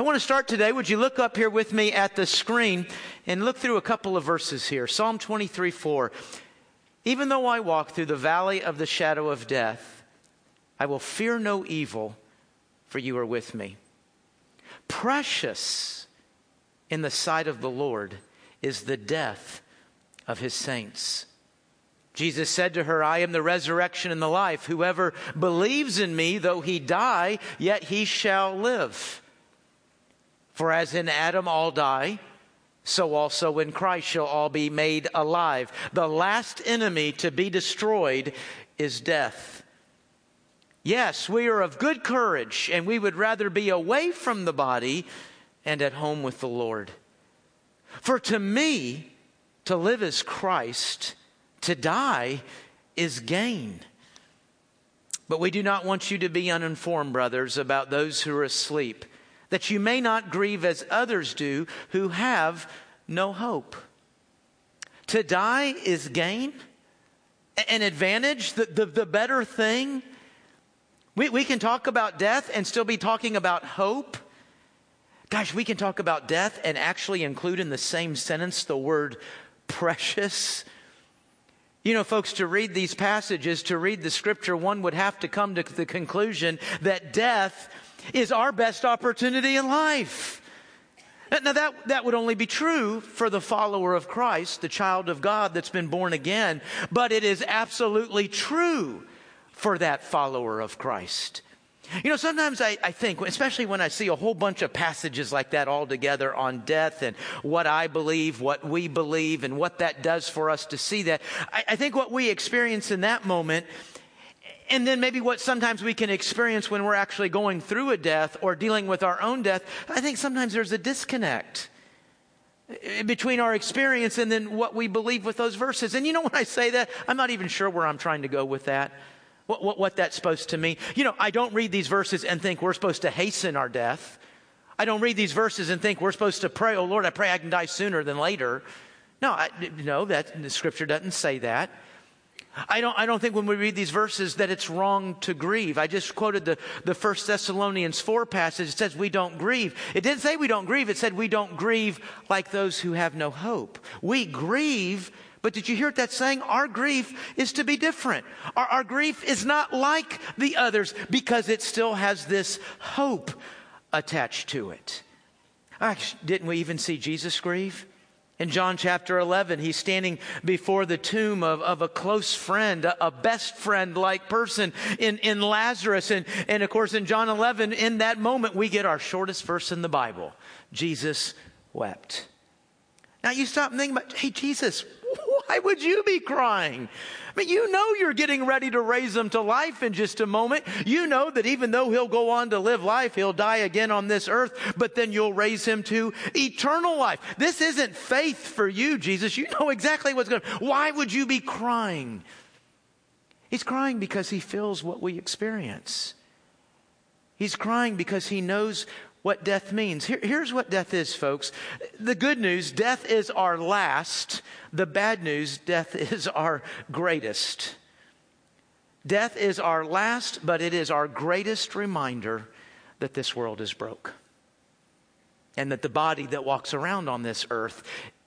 I want to start today. Would you look up here with me at the screen and look through a couple of verses here? Psalm 23 4. Even though I walk through the valley of the shadow of death, I will fear no evil, for you are with me. Precious in the sight of the Lord is the death of his saints. Jesus said to her, I am the resurrection and the life. Whoever believes in me, though he die, yet he shall live. For as in Adam all die, so also in Christ shall all be made alive. The last enemy to be destroyed is death. Yes, we are of good courage, and we would rather be away from the body and at home with the Lord. For to me, to live is Christ, to die is gain. But we do not want you to be uninformed, brothers, about those who are asleep, that you may not grieve as others do who have no hope. To die is gain, an advantage, the, the, the better thing. We, we can talk about death and still be talking about hope. Gosh, we can talk about death and actually include in the same sentence the word precious. You know, folks, to read these passages, to read the scripture, one would have to come to the conclusion that death is our best opportunity in life. Now, that, that would only be true for the follower of Christ, the child of God that's been born again, but it is absolutely true for that follower of Christ. You know, sometimes I, I, think, especially when I see a whole bunch of passages like that all together on death and what I believe, what we believe, and what that does for us to see that, I, I think what we experience in that moment, and then maybe what sometimes we can experience when we're actually going through a death or dealing with our own death, I think sometimes there's a disconnect between our experience and then what we believe with those verses. And you know, when I say that, I'm not even sure where I'm trying to go with that what, what, what that's supposed to mean. You know, I don't read these verses and think we're supposed to hasten our death. I don't read these verses and think we're supposed to pray, oh Lord, I pray I can die sooner than later. No, I, no, that the scripture doesn't say that. I don't, I don't think when we read these verses that it's wrong to grieve. I just quoted the, the First Thessalonians 4 passage. It says we don't grieve. It didn't say we don't grieve. It said we don't grieve like those who have no hope. We grieve but did you hear what saying? Our grief is to be different. Our, our, grief is not like the others because it still has this hope attached to it. Actually, didn't we even see Jesus grieve? In John chapter 11, he's standing before the tomb of, of a close friend, a, a best friend like person in, in Lazarus. And, and of course, in John 11, in that moment, we get our shortest verse in the Bible Jesus wept. Now you stop and think about, hey, Jesus, why would you be crying? I mean, you know you're getting ready to raise him to life in just a moment. You know that even though he'll go on to live life, he'll die again on this earth, but then you'll raise him to eternal life. This isn't faith for you, Jesus. You know exactly what's going on. Why would you be crying? He's crying because he feels what we experience. He's crying because he knows what death means. Here, here's what death is, folks. The good news death is our last. The bad news death is our greatest. Death is our last, but it is our greatest reminder that this world is broke. And that the body that walks around on this earth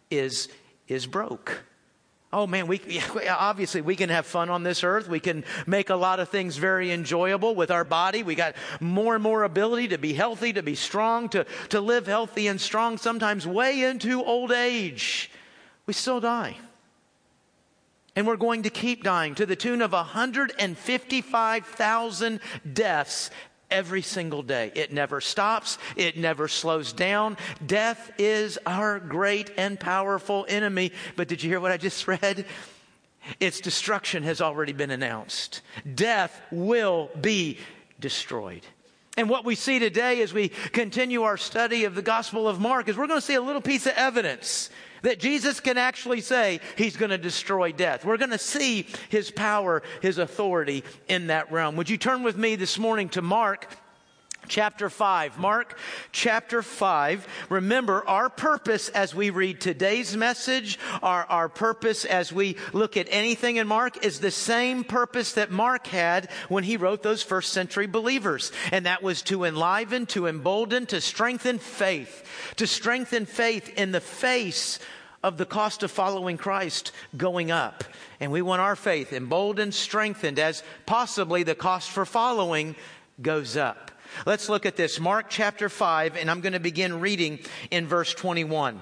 is, is broke. Oh man, we obviously we can have fun on this earth. We can make a lot of things very enjoyable with our body. We got more and more ability to be healthy, to be strong, to, to live healthy and strong, sometimes way into old age. We still die. And we're going to keep dying to the tune of 155,000 deaths every single day. It never stops. It never slows down. Death is our great and powerful enemy. But did you hear what I just read? Its destruction has already been announced. Death will be destroyed. And what we see today as we continue our study of the Gospel of Mark is we're going to see a little piece of evidence that Jesus can actually say he's going to destroy death. We're going to see his power, his authority in that realm. Would you turn with me this morning to Mark chapter 5. Mark chapter 5. Remember, our purpose as we read today's message, our, our purpose as we look at anything in Mark is the same purpose that Mark had when he wrote those first century believers. And that was to enliven, to embolden, to strengthen faith, to strengthen faith in the face of the cost of following Christ going up. And we want our faith emboldened, strengthened as possibly the cost for following goes up. Let's look at this. Mark chapter 5, and I'm going to begin reading in verse 21.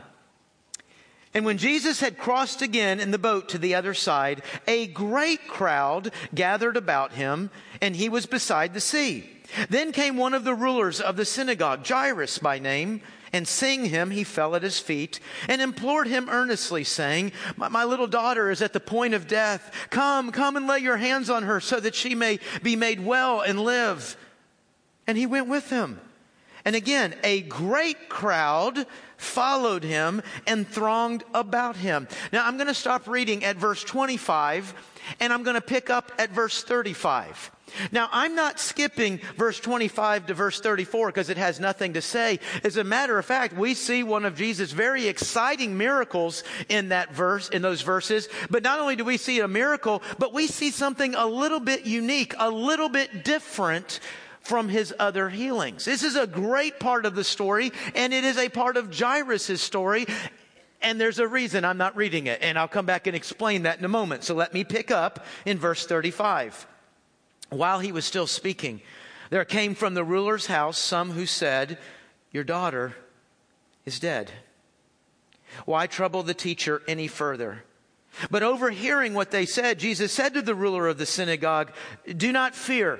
And when Jesus had crossed again in the boat to the other side, a great crowd gathered about him, and he was beside the sea. Then came one of the rulers of the synagogue, Jairus by name, and seeing him, he fell at his feet and implored him earnestly, saying, my, my, little daughter is at the point of death. Come, come and lay your hands on her so that she may be made well and live. And he went with him. And again, a great crowd followed him and thronged about him. Now I'm going to stop reading at verse 25 and I'm going to pick up at verse 35. Now, I'm not skipping verse 25 to verse 34 because it has nothing to say. As a matter of fact, we see one of Jesus' very exciting miracles in that verse, in those verses. But not only do we see a miracle, but we see something a little bit unique, a little bit different from his other healings. This is a great part of the story, and it is a part of Jairus' story. And there's a reason I'm not reading it, and I'll come back and explain that in a moment. So let me pick up in verse 35. While he was still speaking, there came from the ruler's house some who said, Your daughter is dead. Why trouble the teacher any further? But overhearing what they said, Jesus said to the ruler of the synagogue, Do not fear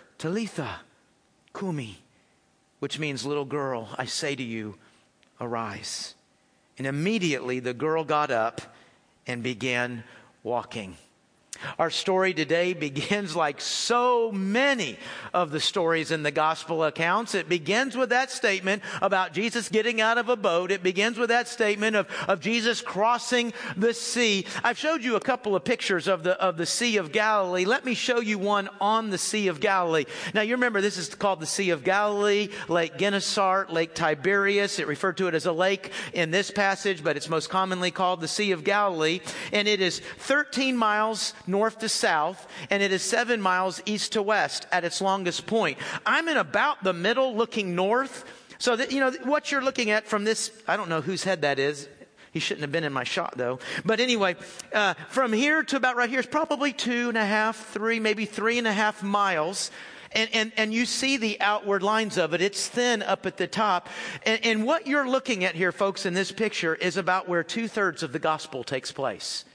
Talitha Kumi, which means little girl, I say to you, arise. And immediately the girl got up and began walking. Our story today begins like so many of the stories in the gospel accounts. It begins with that statement about Jesus getting out of a boat. It begins with that statement of, of Jesus crossing the sea. I've showed you a couple of pictures of the, of the Sea of Galilee. Let me show you one on the Sea of Galilee. Now you remember this is called the Sea of Galilee, Lake Gennesaret, Lake Tiberias. It referred to it as a lake in this passage, but it's most commonly called the Sea of Galilee. And it is 13 miles north to south, and it is seven miles east to west at its longest point. I'm in about the middle looking north. So that, you know, what you're looking at from this, I don't know whose head that is. He shouldn't have been in my shot though. But anyway, uh, from here to about right here is probably two and a half, three, maybe three and a half miles. And, and, and you see the outward lines of it. It's thin up at the top. And, and what you're looking at here, folks, in this picture is about where two thirds of the gospel takes place.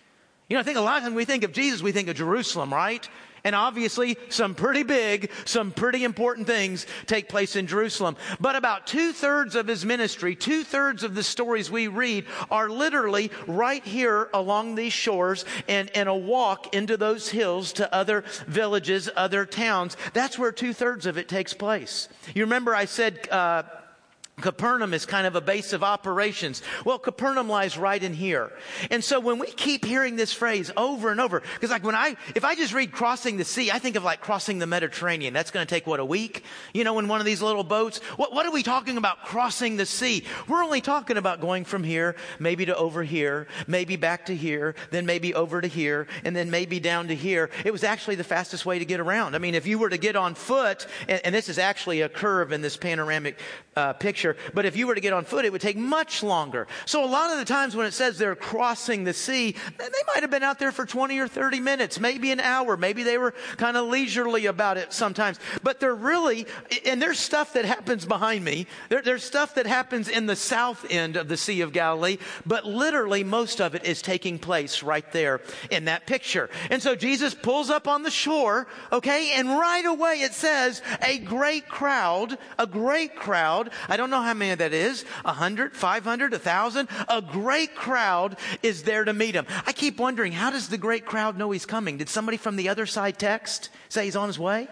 You know, I think a lot of times we think of Jesus, we think of Jerusalem, right? And obviously, some pretty big, some pretty important things take place in Jerusalem. But about two thirds of his ministry, two thirds of the stories we read are literally right here along these shores and, and a walk into those hills to other villages, other towns. That's where two thirds of it takes place. You remember I said, uh, Capernaum is kind of a base of operations. Well, Capernaum lies right in here. And so when we keep hearing this phrase over and over, because like when I, if I just read crossing the sea, I think of like crossing the Mediterranean. That's going to take what, a week? You know, in one of these little boats. What, what are we talking about crossing the sea? We're only talking about going from here, maybe to over here, maybe back to here, then maybe over to here, and then maybe down to here. It was actually the fastest way to get around. I mean, if you were to get on foot, and, and this is actually a curve in this panoramic uh, picture, picture, but if you were to get on foot, it would take much longer. So a lot of the times when it says they're crossing the sea, they might have been out there for 20 or 30 minutes, maybe an hour. Maybe they were kind of leisurely about it sometimes. But they're really, and there's stuff that happens behind me. There, there's stuff that happens in the south end of the Sea of Galilee, but literally most of it is taking place right there in that picture. And so Jesus pulls up on the shore, okay, and right away it says a great crowd, a great crowd. I don't know how many that is, a hundred, five hundred, a thousand. A great crowd is there to meet him. I keep wondering, how does the great crowd know he's coming? Did somebody from the other side text, say he's on his way?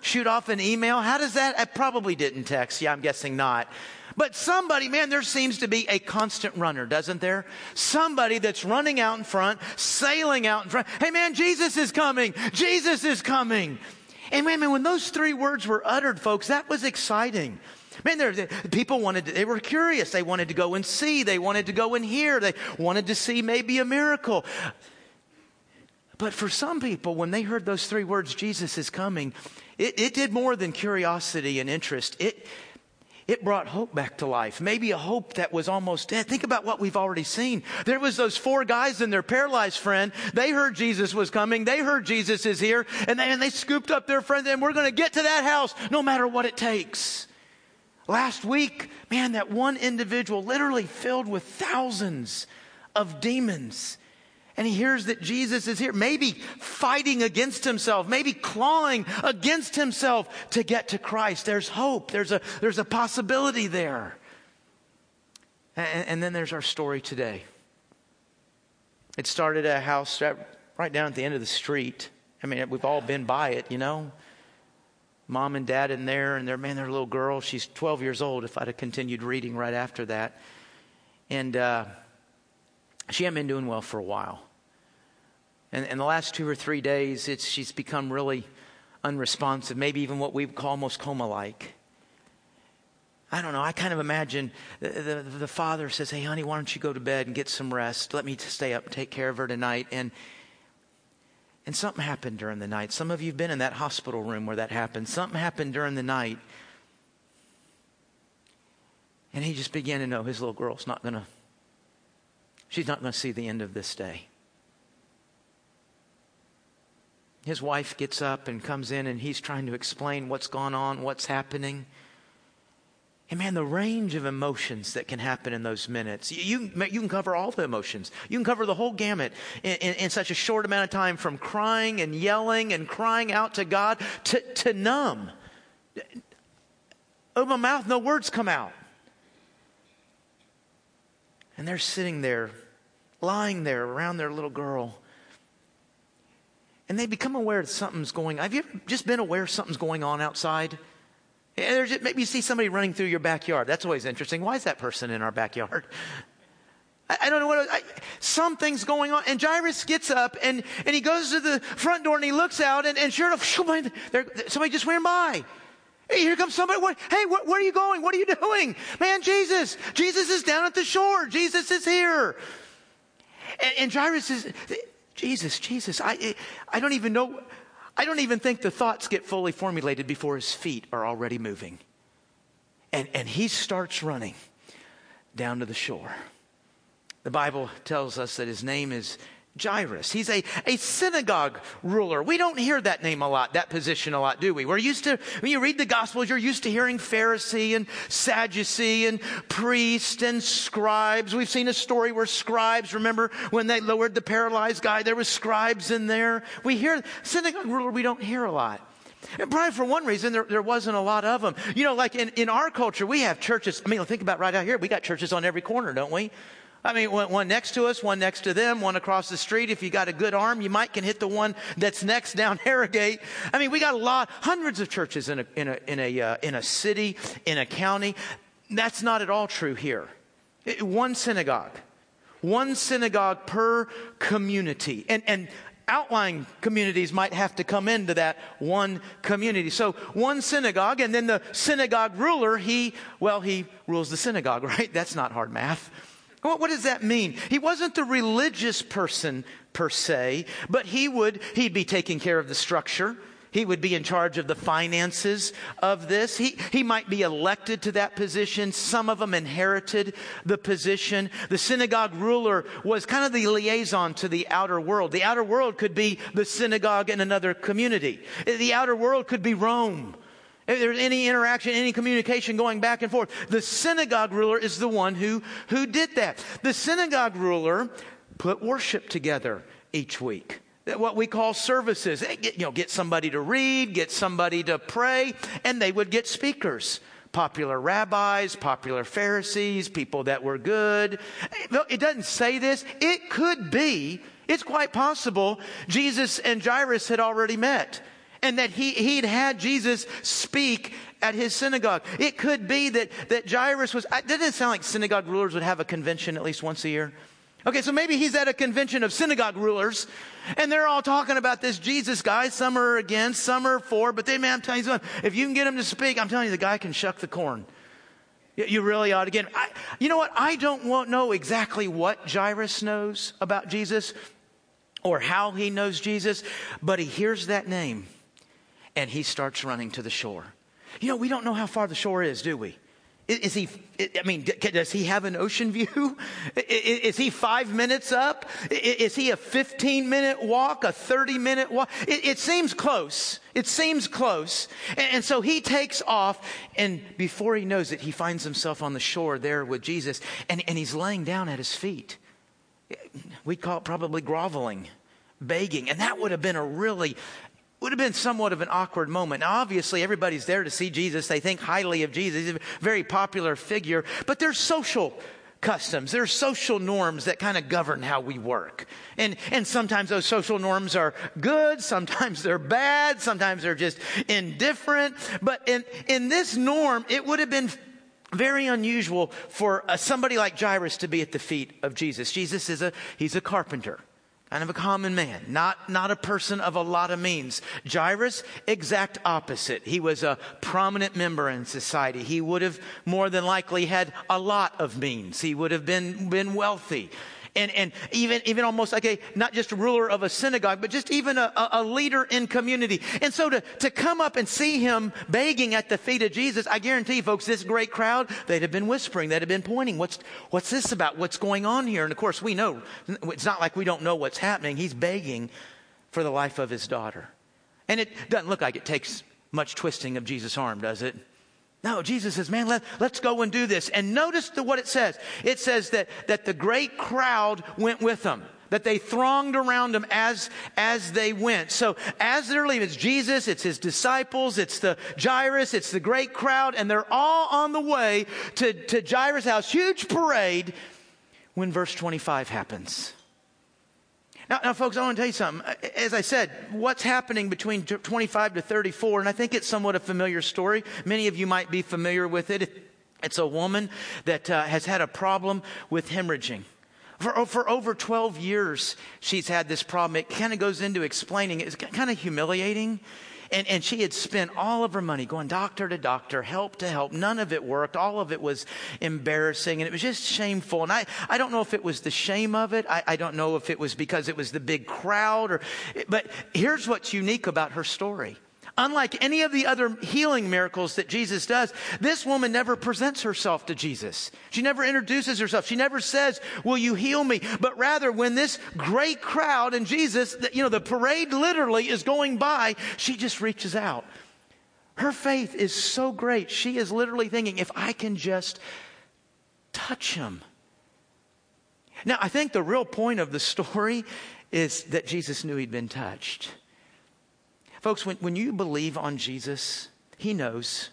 Shoot off an email? How does that? I probably didn't text. Yeah, I'm guessing not. But somebody, man, there seems to be a constant runner, doesn't there? Somebody that's running out in front, sailing out in front. Hey, man, Jesus is coming. Jesus is coming. And man, man, when those three words were uttered, folks, that was exciting. Man, there, people wanted to, they were curious. They wanted to go and see. They wanted to go and hear. They wanted to see maybe a miracle. But for some people, when they heard those three words, Jesus is coming, it, it did more than curiosity and interest. It, it brought hope back to life. Maybe a hope that was almost dead. Think about what we've already seen. There was those four guys and their paralyzed friend. They heard Jesus was coming. They heard Jesus is here and they, and they scooped up their friend and we're going to get to that house no matter what it takes. Last week, man, that one individual literally filled with thousands of demons and he hears that Jesus is here, maybe fighting against himself, maybe clawing against himself to get to Christ. There's hope. There's a, there's a possibility there. And, and then there's our story today. It started at a house right down at the end of the street. I mean, we've all been by it, you know. Mom and dad in there, and their man, their little girl. She's 12 years old. If I'd have continued reading right after that, and uh, she hadn't been doing well for a while. And in the last two or three days, it's, she's become really unresponsive, maybe even what we call almost coma like. I don't know. I kind of imagine the, the, the, father says, Hey, honey, why don't you go to bed and get some rest? Let me stay up and take care of her tonight. And, and something happened during the night. Some of you have been in that hospital room where that happened. Something happened during the night. And he just began to know his little girl's not going to, she's not going to see the end of this day. His wife gets up and comes in, and he's trying to explain what's gone on, what's happening. And man, the range of emotions that can happen in those minutes. You, you can cover all the emotions. You can cover the whole gamut in, in, in, such a short amount of time from crying and yelling and crying out to God to, to numb. Open my mouth, no words come out. And they're sitting there, lying there around their little girl and they become aware that something's going. Have you ever just been aware something's going on outside? Just, maybe you see somebody running through your backyard. That's always interesting. Why is that person in our backyard? I, don't know what, I, something's going on. And Jairus gets up and, and he goes to the front door and he looks out and, and sure enough, somebody, just ran by. Hey, here comes somebody. What, hey, where are you going? What are you doing? Man, Jesus. Jesus is down at the shore. Jesus is here. And, and Jairus is, Jesus, Jesus. I, I don't even know. I don't even think the thoughts get fully formulated before his feet are already moving. And, and he starts running down to the shore. The Bible tells us that his name is Jairus. He's a, a synagogue ruler. We don't hear that name a lot, that position a lot, do we? We're used to, when you read the Gospels, you're used to hearing Pharisee and Sadducee and priest and scribes. We've seen a story where scribes, remember when they lowered the paralyzed guy, there was scribes in there. We hear synagogue ruler, we don't hear a lot. And probably for one reason, there, there wasn't a lot of them. You know, like in, in our culture, we have churches. I mean, think about right out here. We got churches on every corner, don't we? I mean, one, next to us, one next to them, one across the street. If you got a good arm, you might can hit the one that's next down Harrogate. I mean, we got a lot, hundreds of churches in a, in a, in a, uh, in a city, in a county. That's not at all true here. It, one synagogue. One synagogue per community. And, and outlying communities might have to come into that one community. So one synagogue, and then the synagogue ruler, he, well, he rules the synagogue, right? That's not hard math. What, does that mean? He wasn't the religious person per se, but he would, he'd be taking care of the structure. He would be in charge of the finances of this. He, he might be elected to that position. Some of them inherited the position. The synagogue ruler was kind of the liaison to the outer world. The outer world could be the synagogue in another community. The outer world could be Rome. If there's any interaction, any communication going back and forth, the synagogue ruler is the one who, who did that. The synagogue ruler put worship together each week what we call services. Get, you know, get somebody to read, get somebody to pray, and they would get speakers. Popular rabbis, popular Pharisees, people that were good. It doesn't say this. It could be, it's quite possible, Jesus and Jairus had already met. And that he, he'd had Jesus speak at his synagogue. It could be that, that Jairus was, it didn't sound like synagogue rulers would have a convention at least once a year. Okay, so maybe he's at a convention of synagogue rulers and they're all talking about this Jesus guy. Some are against, some are for, but they, man, I'm telling you. If you can get him to speak, I'm telling you, the guy can shuck the corn. You really ought to get him. I, you know what? I don't want, know exactly what Jairus knows about Jesus or how he knows Jesus, but he hears that name and he starts running to the shore. You know, we don't know how far the shore is, do we? Is he, I mean, does he have an ocean view? Is he five minutes up? Is he a 15 minute walk, a 30 minute walk? It, seems close. It seems close. And so he takes off, and before he knows it, he finds himself on the shore there with Jesus, and, and he's laying down at his feet. We'd call it probably groveling, begging. And that would have been a really would have been somewhat of an awkward moment. Now, obviously, everybody's there to see Jesus. They think highly of Jesus. He's a very popular figure, but there's social customs. There's social norms that kind of govern how we work. And, and sometimes those social norms are good. Sometimes they're bad. Sometimes they're just indifferent. But in, in this norm, it would have been very unusual for uh, somebody like Jairus to be at the feet of Jesus. Jesus is a, he's a carpenter kind of a common man, not, not a person of a lot of means. Jairus, exact opposite. He was a prominent member in society. He would have more than likely had a lot of means. He would have been, been wealthy and, and even, even almost like a, not just a ruler of a synagogue, but just even a, a leader in community. And so to, to come up and see him begging at the feet of Jesus, I guarantee folks, this great crowd, they'd have been whispering, they'd have been pointing, what's, what's this about? What's going on here? And of course, we know, it's not like we don't know what's happening. He's begging for the life of his daughter. And it doesn't look like it takes much twisting of Jesus' arm, does it? No, Jesus says, man, let, let's go and do this. And notice the, what it says. It says that, that the great crowd went with them that they thronged around him as, as they went. So as they're leaving, it's Jesus, it's his disciples, it's the Jairus, it's the great crowd, and they're all on the way to, to Jairus' house. Huge parade when verse 25 happens. Now, now, folks, I want to tell you something. As I said, what's happening between 25 to 34, and I think it's somewhat a familiar story. Many of you might be familiar with it. It's a woman that uh, has had a problem with hemorrhaging. For, for over 12 years, she's had this problem. It kind of goes into explaining. It's kind of humiliating. And, and she had spent all of her money going doctor to doctor, help to help. None of it worked. All of it was embarrassing and it was just shameful. And I, I don't know if it was the shame of it. I, I don't know if it was because it was the big crowd or, but here's what's unique about her story. Unlike any of the other healing miracles that Jesus does, this woman never presents herself to Jesus. She never introduces herself. She never says, will you heal me? But rather, when this great crowd and Jesus, you know, the parade literally is going by, she just reaches out. Her faith is so great. She is literally thinking, if I can just touch him. Now, I think the real point of the story is that Jesus knew he'd been touched. Folks, when, when you believe on Jesus, He knows.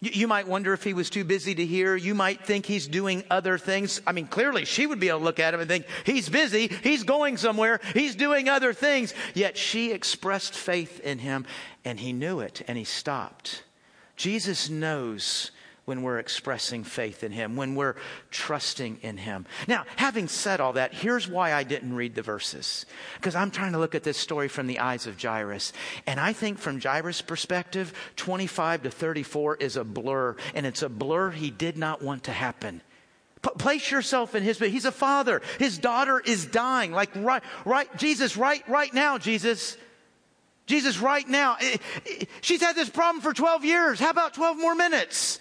You, you might wonder if He was too busy to hear. You might think He's doing other things. I mean, clearly she would be able to look at Him and think, He's busy. He's going somewhere. He's doing other things. Yet she expressed faith in Him and He knew it and He stopped. Jesus knows when we're expressing faith in Him, when we're trusting in Him. Now, having said all that, here's why I didn't read the verses. Because I'm trying to look at this story from the eyes of Jairus. And I think from Jairus' perspective, 25 to 34 is a blur. And it's a blur he did not want to happen. Place yourself in his, he's a father. His daughter is dying. Like right, right, Jesus, right, right now, Jesus. Jesus, right now, she's had this problem for 12 years. How about 12 more minutes?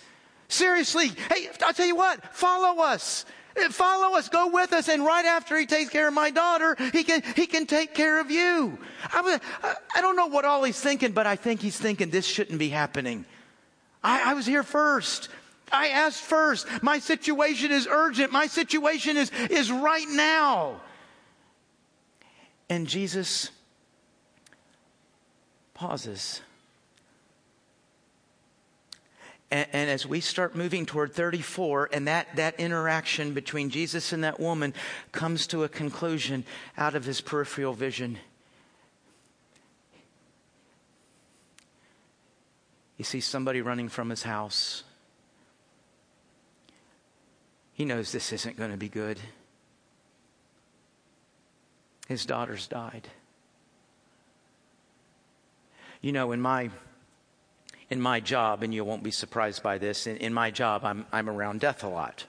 Seriously, hey, I'll tell you what, follow us. Eh, follow us, go with us, and right after he takes care of my daughter, he can, he can take care of you. I, I don't know what all he's thinking, but I think he's thinking this shouldn't be happening. I, I was here first. I asked first. My situation is urgent. My situation is, is right now. And Jesus pauses. And, and, as we start moving toward 34, and that, that interaction between Jesus and that woman comes to a conclusion out of his peripheral vision. He sees somebody running from his house. He knows this isn't going to be good. His daughter's died. You know, in my in my job, and you won't be surprised by this, in, in my job, I'm, I'm around death a lot.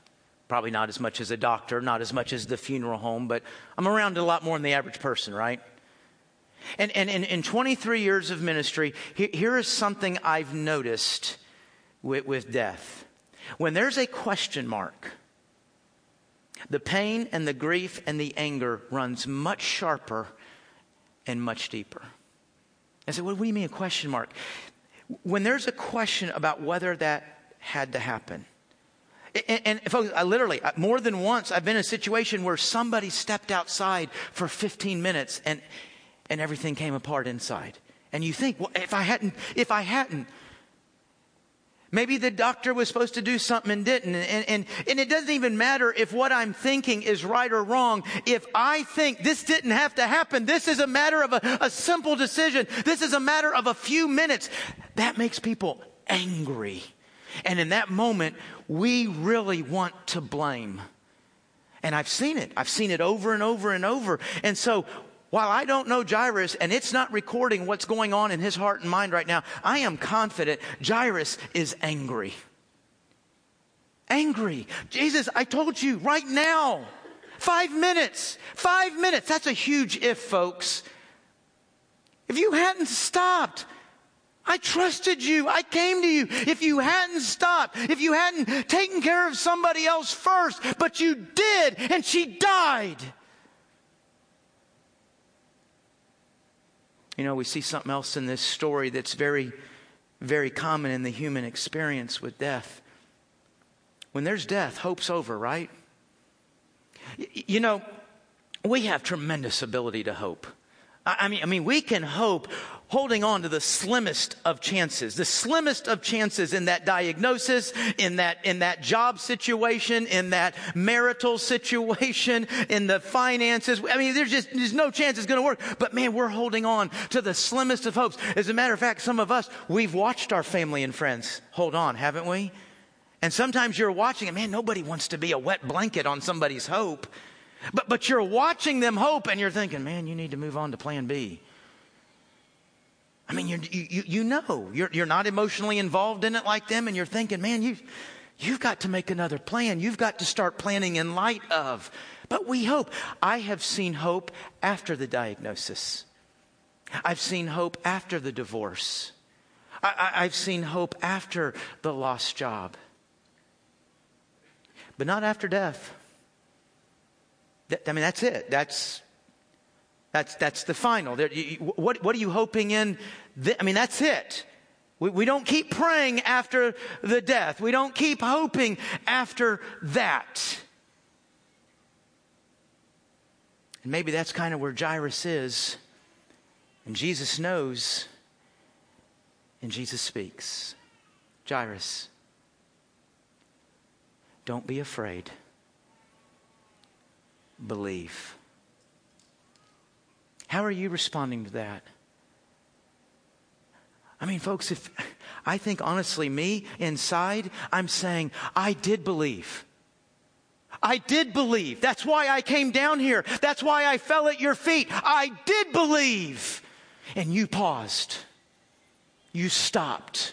Probably not as much as a doctor, not as much as the funeral home, but I'm around a lot more than the average person, right? And, and, and in 23 years of ministry, here, is something I've noticed with, with death. When there's a question mark, the pain and the grief and the anger runs much sharper and much deeper. I said, what do you mean a question mark? When there's a question about whether that had to happen, and, and folks, I literally, more than once, I've been in a situation where somebody stepped outside for 15 minutes and, and everything came apart inside. And you think, well, if I hadn't, if I hadn't, Maybe the doctor was supposed to do something and didn't. And, and, and it doesn't even matter if what I'm thinking is right or wrong. If I think this didn't have to happen, this is a matter of a, a simple decision. This is a matter of a few minutes. That makes people angry. And in that moment, we really want to blame. And I've seen it. I've seen it over and over and over. And so while I don't know Jairus and it's not recording what's going on in his heart and mind right now, I am confident Jairus is angry. Angry. Jesus, I told you right now. Five minutes. Five minutes. That's a huge if, folks. If you hadn't stopped, I trusted you. I came to you. If you hadn't stopped, if you hadn't taken care of somebody else first, but you did, and she died. You know, we see something else in this story that's very, very common in the human experience with death. When there's death, hope's over, right? You know, we have tremendous ability to hope. I mean, I mean, we can hope holding on to the slimmest of chances, the slimmest of chances in that diagnosis, in that, in that job situation, in that marital situation, in the finances. I mean, there's just, there's no chance it's going to work. But man, we're holding on to the slimmest of hopes. As a matter of fact, some of us, we've watched our family and friends hold on, haven't we? And sometimes you're watching, and man, nobody wants to be a wet blanket on somebody's hope. But, but you're watching them hope and you're thinking, man, you need to move on to plan B. I mean, you you, you know, you're, you're not emotionally involved in it like them, and you're thinking, man, you, you've got to make another plan. You've got to start planning in light of. But we hope. I have seen hope after the diagnosis. I've seen hope after the divorce. I, I, I've seen hope after the lost job. But not after death. I mean, that's it. That's that's, that's the final. What, what are you hoping in? I mean, that's it. We, we don't keep praying after the death. We don't keep hoping after that. And maybe that's kind of where Jairus is. And Jesus knows. And Jesus speaks Jairus, don't be afraid. Believe. How are you responding to that? I mean, folks, if I think honestly, me inside, I'm saying, I did believe. I did believe. That's why I came down here. That's why I fell at your feet. I did believe. And you paused. You stopped.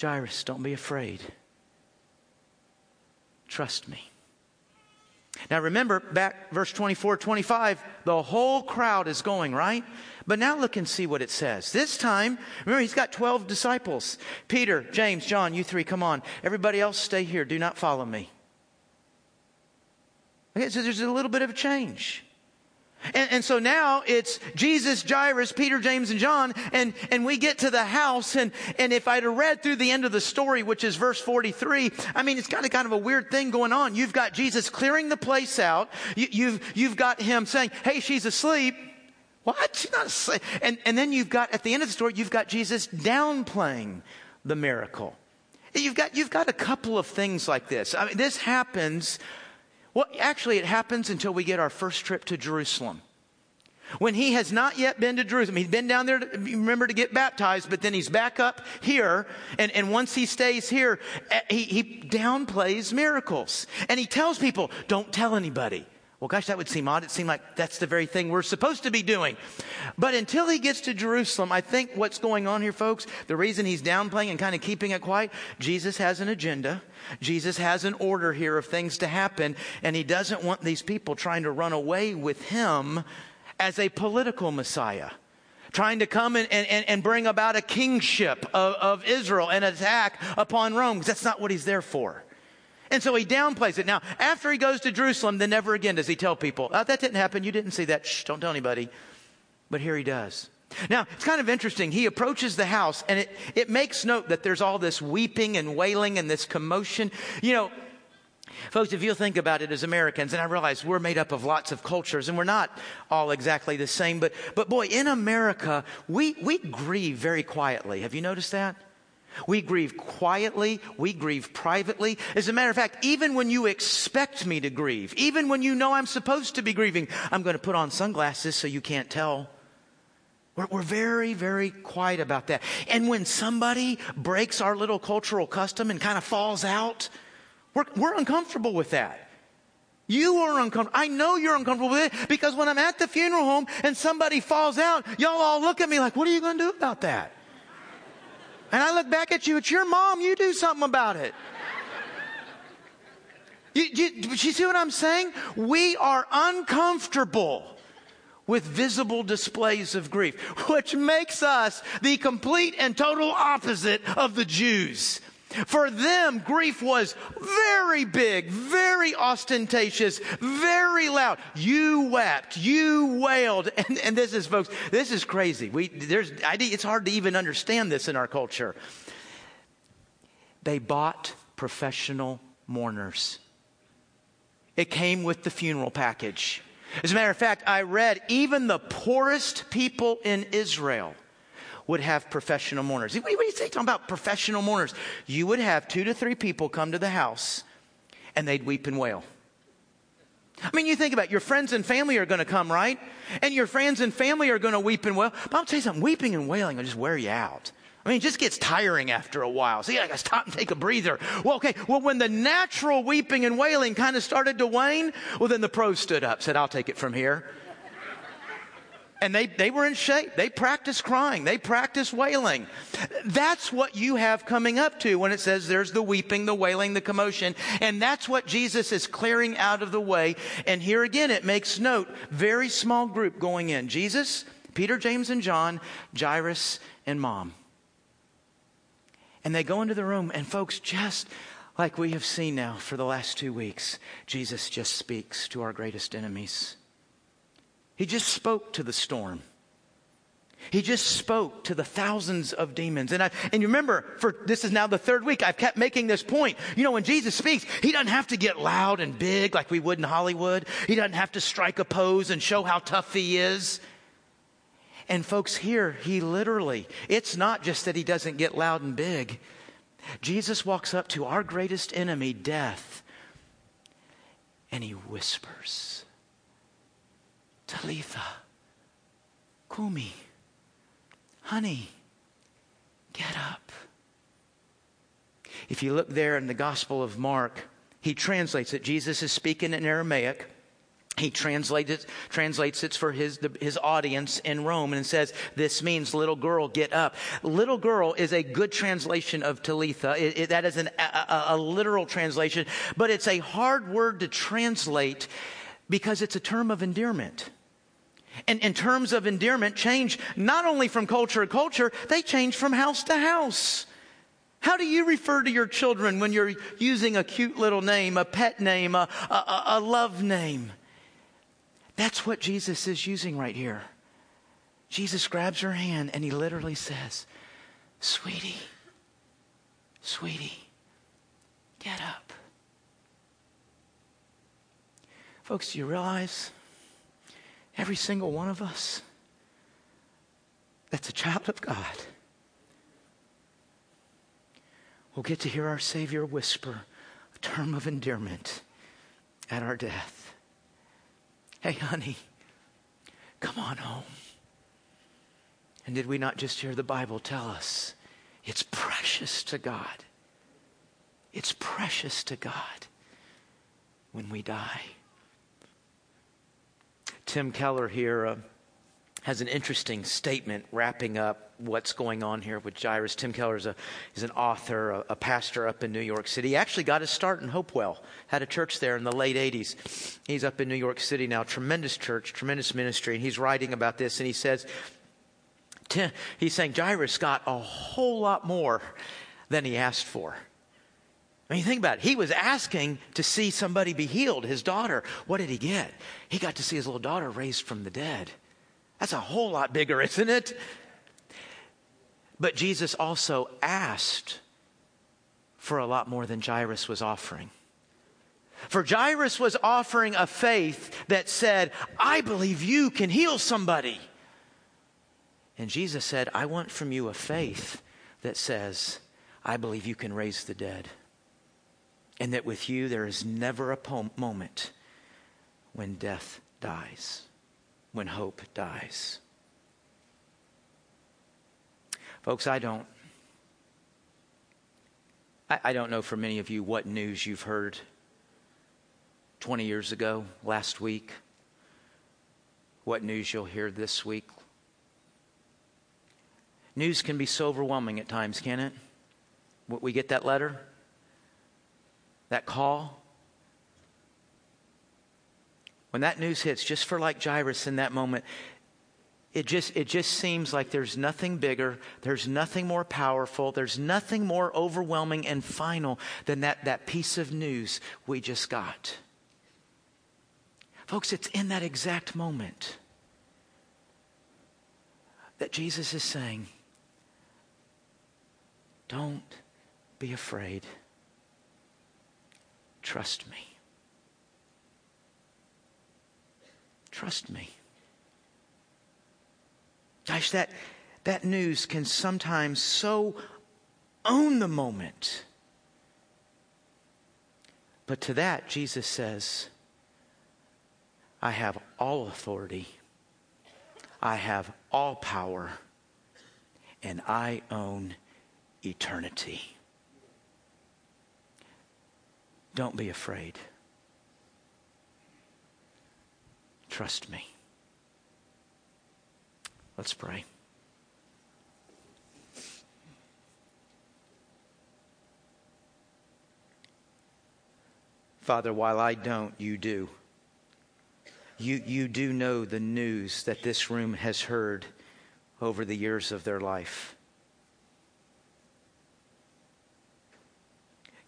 Jairus, don't be afraid. Trust me. Now remember, back verse 24, 25, the whole crowd is going, right? But now look and see what it says. This time, remember, he's got 12 disciples Peter, James, John, you three, come on. Everybody else, stay here. Do not follow me. Okay, so there's a little bit of a change. And, and, so now it's Jesus, Jairus, Peter, James, and John, and, and we get to the house, and, and if I'd have read through the end of the story, which is verse 43, I mean, it's kind of kind of a weird thing going on. You've got Jesus clearing the place out. You, you've, you've got him saying, hey, she's asleep. What? She's not asleep. And, and then you've got, at the end of the story, you've got Jesus downplaying the miracle. You've got, you've got a couple of things like this. I mean, this happens well, actually, it happens until we get our first trip to Jerusalem. When he has not yet been to Jerusalem, he's been down there, to, remember, to get baptized, but then he's back up here. And, and once he stays here, eh, he, he downplays miracles. And he tells people, don't tell anybody. Well, gosh, that would seem odd. It seemed like that's the very thing we're supposed to be doing. But until he gets to Jerusalem, I think what's going on here, folks, the reason he's downplaying and kind of keeping it quiet, Jesus has an agenda. Jesus has an order here of things to happen, and he doesn't want these people trying to run away with him as a political Messiah trying to come and, and, and bring about a kingship of, of Israel, an attack upon Rome, because that's not what he's there for. And so he downplays it. Now, after he goes to Jerusalem, then never again does he tell people, oh, that didn't happen. You didn't see that. Shh, don't tell anybody. But here he does. Now, it's kind of interesting. He approaches the house and it, it makes note that there's all this weeping and wailing and this commotion. You know, folks, if you think about it as Americans, and I realize we're made up of lots of cultures and we're not all exactly the same, but, but boy, in America, we, we grieve very quietly. Have you noticed that? We grieve quietly. We grieve privately. As a matter of fact, even when you expect me to grieve, even when you know I'm supposed to be grieving, I'm going to put on sunglasses so you can't tell. We're, we're very, very quiet about that. And when somebody breaks our little cultural custom and kind of falls out, we're, we're uncomfortable with that. You are uncomfortable. I know you're uncomfortable with it because when I'm at the funeral home and somebody falls out, y'all all look at me like, what are you going to do about that? And I look back at you, it's your mom, you do something about it. You, you, you see what I'm saying? We are uncomfortable with visible displays of grief, which makes us the complete and total opposite of the Jews. For them, grief was very big, very ostentatious, very loud. You wept, you wailed. And, and this is, folks, this is crazy. We, there's, I, it's hard to even understand this in our culture. They bought professional mourners, it came with the funeral package. As a matter of fact, I read even the poorest people in Israel would have professional mourners. What do you talking about professional mourners? You would have two to three people come to the house and they'd weep and wail. I mean, you think about it, your friends and family are going to come, right? And your friends and family are going to weep and wail. But I'll tell you something, weeping and wailing will just wear you out. I mean, it just gets tiring after a while. So you gotta stop and take a breather. Well, okay. Well, when the natural weeping and wailing kind of started to wane, well, then the pros stood up, said, I'll take it from here. And they, they were in shape. They practiced crying. They practiced wailing. That's what you have coming up to when it says there's the weeping, the wailing, the commotion. And that's what Jesus is clearing out of the way. And here again, it makes note, very small group going in. Jesus, Peter, James, and John, Jairus, and mom. And they go into the room, and folks, just like we have seen now for the last two weeks, Jesus just speaks to our greatest enemies. He just spoke to the storm. He just spoke to the thousands of demons. And I, and you remember, for this is now the third week, I've kept making this point. You know, when Jesus speaks, he doesn't have to get loud and big like we would in Hollywood. He doesn't have to strike a pose and show how tough he is. And folks, here, he literally, it's not just that he doesn't get loud and big. Jesus walks up to our greatest enemy, death, and he whispers. Talitha, Kumi, honey, get up. If you look there in the Gospel of Mark, he translates it. Jesus is speaking in Aramaic. he translates it, translates it for his, the, his audience in Rome and says, This means little girl, get up. Little girl is a good translation of Talitha. It, it, that is an, a, a literal translation, but it's a hard word to translate because it's a term of endearment. And in terms of endearment, change not only from culture to culture, they change from house to house. How do you refer to your children when you're using a cute little name, a pet name, a, a, a love name? That's what Jesus is using right here. Jesus grabs her hand and he literally says, Sweetie, sweetie, get up. Folks, do you realize every single one of us that's a child of God will get to hear our Savior whisper a term of endearment at our death. Hey, honey, come on home. And did we not just hear the Bible tell us it's precious to God? It's precious to God when we die. Tim Keller here. Uh, has an interesting statement wrapping up what's going on here with Jairus. Tim Keller is, a, is an author, a, a, pastor up in New York City. He actually got his start in Hopewell, had a church there in the late 80s. He's up in New York City now, tremendous church, tremendous ministry. And he's writing about this, and he says, Tim, he's saying Jairus got a whole lot more than he asked for. I mean, think about it. He was asking to see somebody be healed, his daughter. What did he get? He got to see his little daughter raised from the dead. That's a whole lot bigger, isn't it? But Jesus also asked for a lot more than Jairus was offering. For Jairus was offering a faith that said, I believe you can heal somebody. And Jesus said, I want from you a faith that says, I believe you can raise the dead. And that with you there is never a moment when death dies when hope dies. Folks, I don't. I, I don't know for many of you what news you've heard 20 years ago, last week, what news you'll hear this week. News can be so overwhelming at times, can it? We get that letter, that call, when that news hits, just for like Jairus in that moment, it just, it just seems like there's nothing bigger, there's nothing more powerful, there's nothing more overwhelming and final than that, that piece of news we just got. Folks, it's in that exact moment that Jesus is saying, Don't be afraid. Trust me. Trust me. Gosh, that, that news can sometimes so own the moment. But to that, Jesus says, I have all authority, I have all power, and I own eternity. Don't be afraid. Trust me. Let's pray. Father, while I don't, you do. You, you do know the news that this room has heard over the years of their life.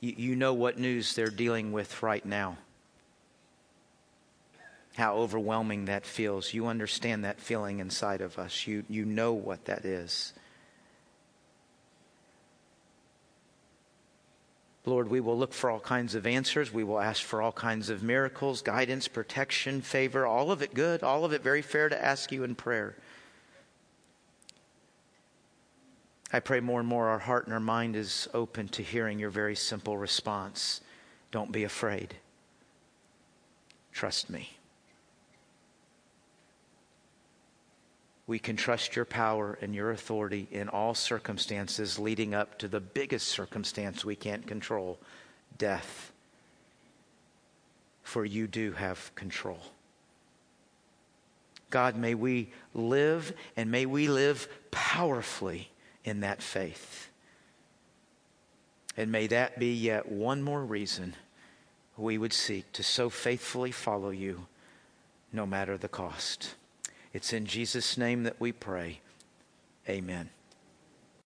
You, you know what news they're dealing with right now how overwhelming that feels. You understand that feeling inside of us. You, you know what that is. Lord, we will look for all kinds of answers. We will ask for all kinds of miracles, guidance, protection, favor, all of it good, all of it very fair to ask you in prayer. I pray more and more our heart and our mind is open to hearing your very simple response. Don't be afraid. Trust me. we can trust your power and your authority in all circumstances leading up to the biggest circumstance we can't control death. For you do have control. God, may we live and may we live powerfully in that faith. And may that be yet one more reason we would seek to so faithfully follow you no matter the cost. It's in Jesus' name that we pray. Amen.